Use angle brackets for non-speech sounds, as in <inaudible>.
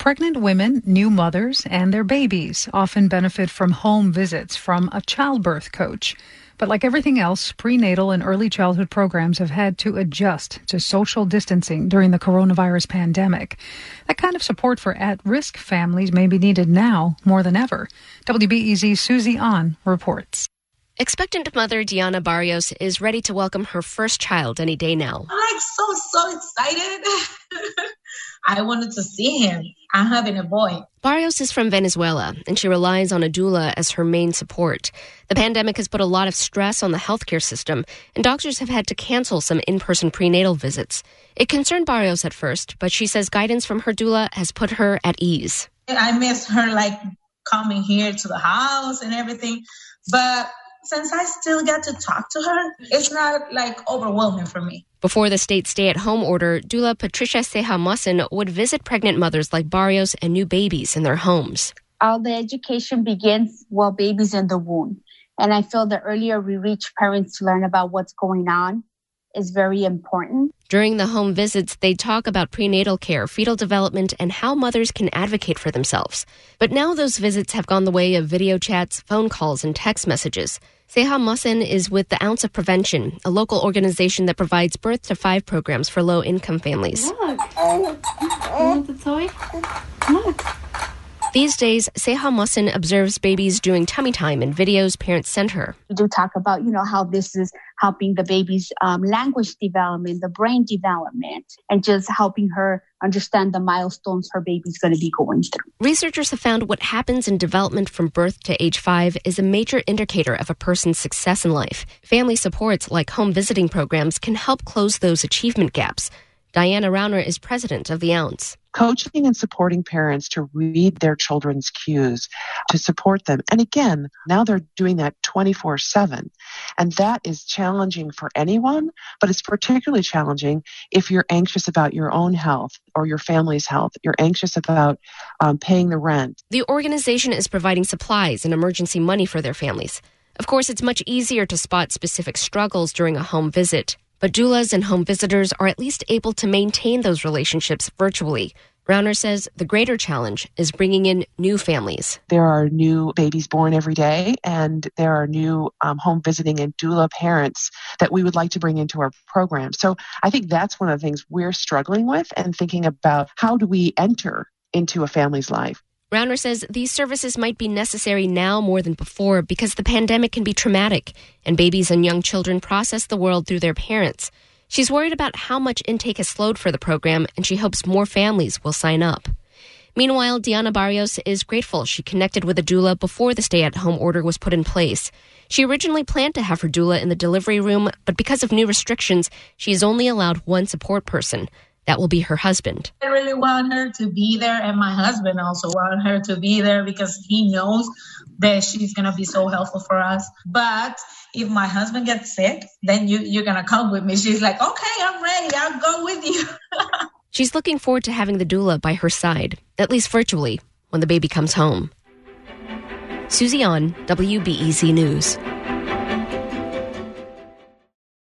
Pregnant women, new mothers, and their babies often benefit from home visits from a childbirth coach. But like everything else, prenatal and early childhood programs have had to adjust to social distancing during the coronavirus pandemic. That kind of support for at risk families may be needed now more than ever. WBEZ's Susie An reports. Expectant mother Diana Barrios is ready to welcome her first child any day now. I'm like so, so excited. <laughs> I wanted to see him. I'm having a boy. Barrios is from Venezuela, and she relies on a doula as her main support. The pandemic has put a lot of stress on the healthcare system, and doctors have had to cancel some in person prenatal visits. It concerned Barrios at first, but she says guidance from her doula has put her at ease. I miss her like coming here to the house and everything. But since I still get to talk to her, it's not like overwhelming for me. Before the state stay at home order, doula Patricia Ceja Musson would visit pregnant mothers like Barrios and new babies in their homes. All the education begins while babies in the womb. And I feel the earlier we reach parents to learn about what's going on, is very important. During the home visits, they talk about prenatal care, fetal development, and how mothers can advocate for themselves. But now those visits have gone the way of video chats, phone calls, and text messages. Ceja Musson is with the Ounce of Prevention, a local organization that provides birth to five programs for low income families. Look. You want the toy? Look. These days, Ceja Musson observes babies doing tummy time in videos parents send her. We do talk about, you know, how this is helping the baby's um, language development, the brain development, and just helping her understand the milestones her baby's going to be going through. Researchers have found what happens in development from birth to age five is a major indicator of a person's success in life. Family supports like home visiting programs can help close those achievement gaps. Diana Rauner is president of the Ounce. Coaching and supporting parents to read their children's cues, to support them. And again, now they're doing that 24 7. And that is challenging for anyone, but it's particularly challenging if you're anxious about your own health or your family's health. You're anxious about um, paying the rent. The organization is providing supplies and emergency money for their families. Of course, it's much easier to spot specific struggles during a home visit. But doulas and home visitors are at least able to maintain those relationships virtually. Rauner says the greater challenge is bringing in new families. There are new babies born every day, and there are new um, home visiting and doula parents that we would like to bring into our program. So I think that's one of the things we're struggling with and thinking about how do we enter into a family's life. Rauner says these services might be necessary now more than before because the pandemic can be traumatic and babies and young children process the world through their parents. She's worried about how much intake has slowed for the program and she hopes more families will sign up. Meanwhile, Diana Barrios is grateful she connected with a doula before the stay at home order was put in place. She originally planned to have her doula in the delivery room, but because of new restrictions, she is only allowed one support person. That will be her husband. I really want her to be there, and my husband also want her to be there because he knows that she's gonna be so helpful for us. But if my husband gets sick, then you you're gonna come with me. She's like, okay, I'm ready. I'll go with you. <laughs> She's looking forward to having the doula by her side, at least virtually, when the baby comes home. Susie An WBEZ News.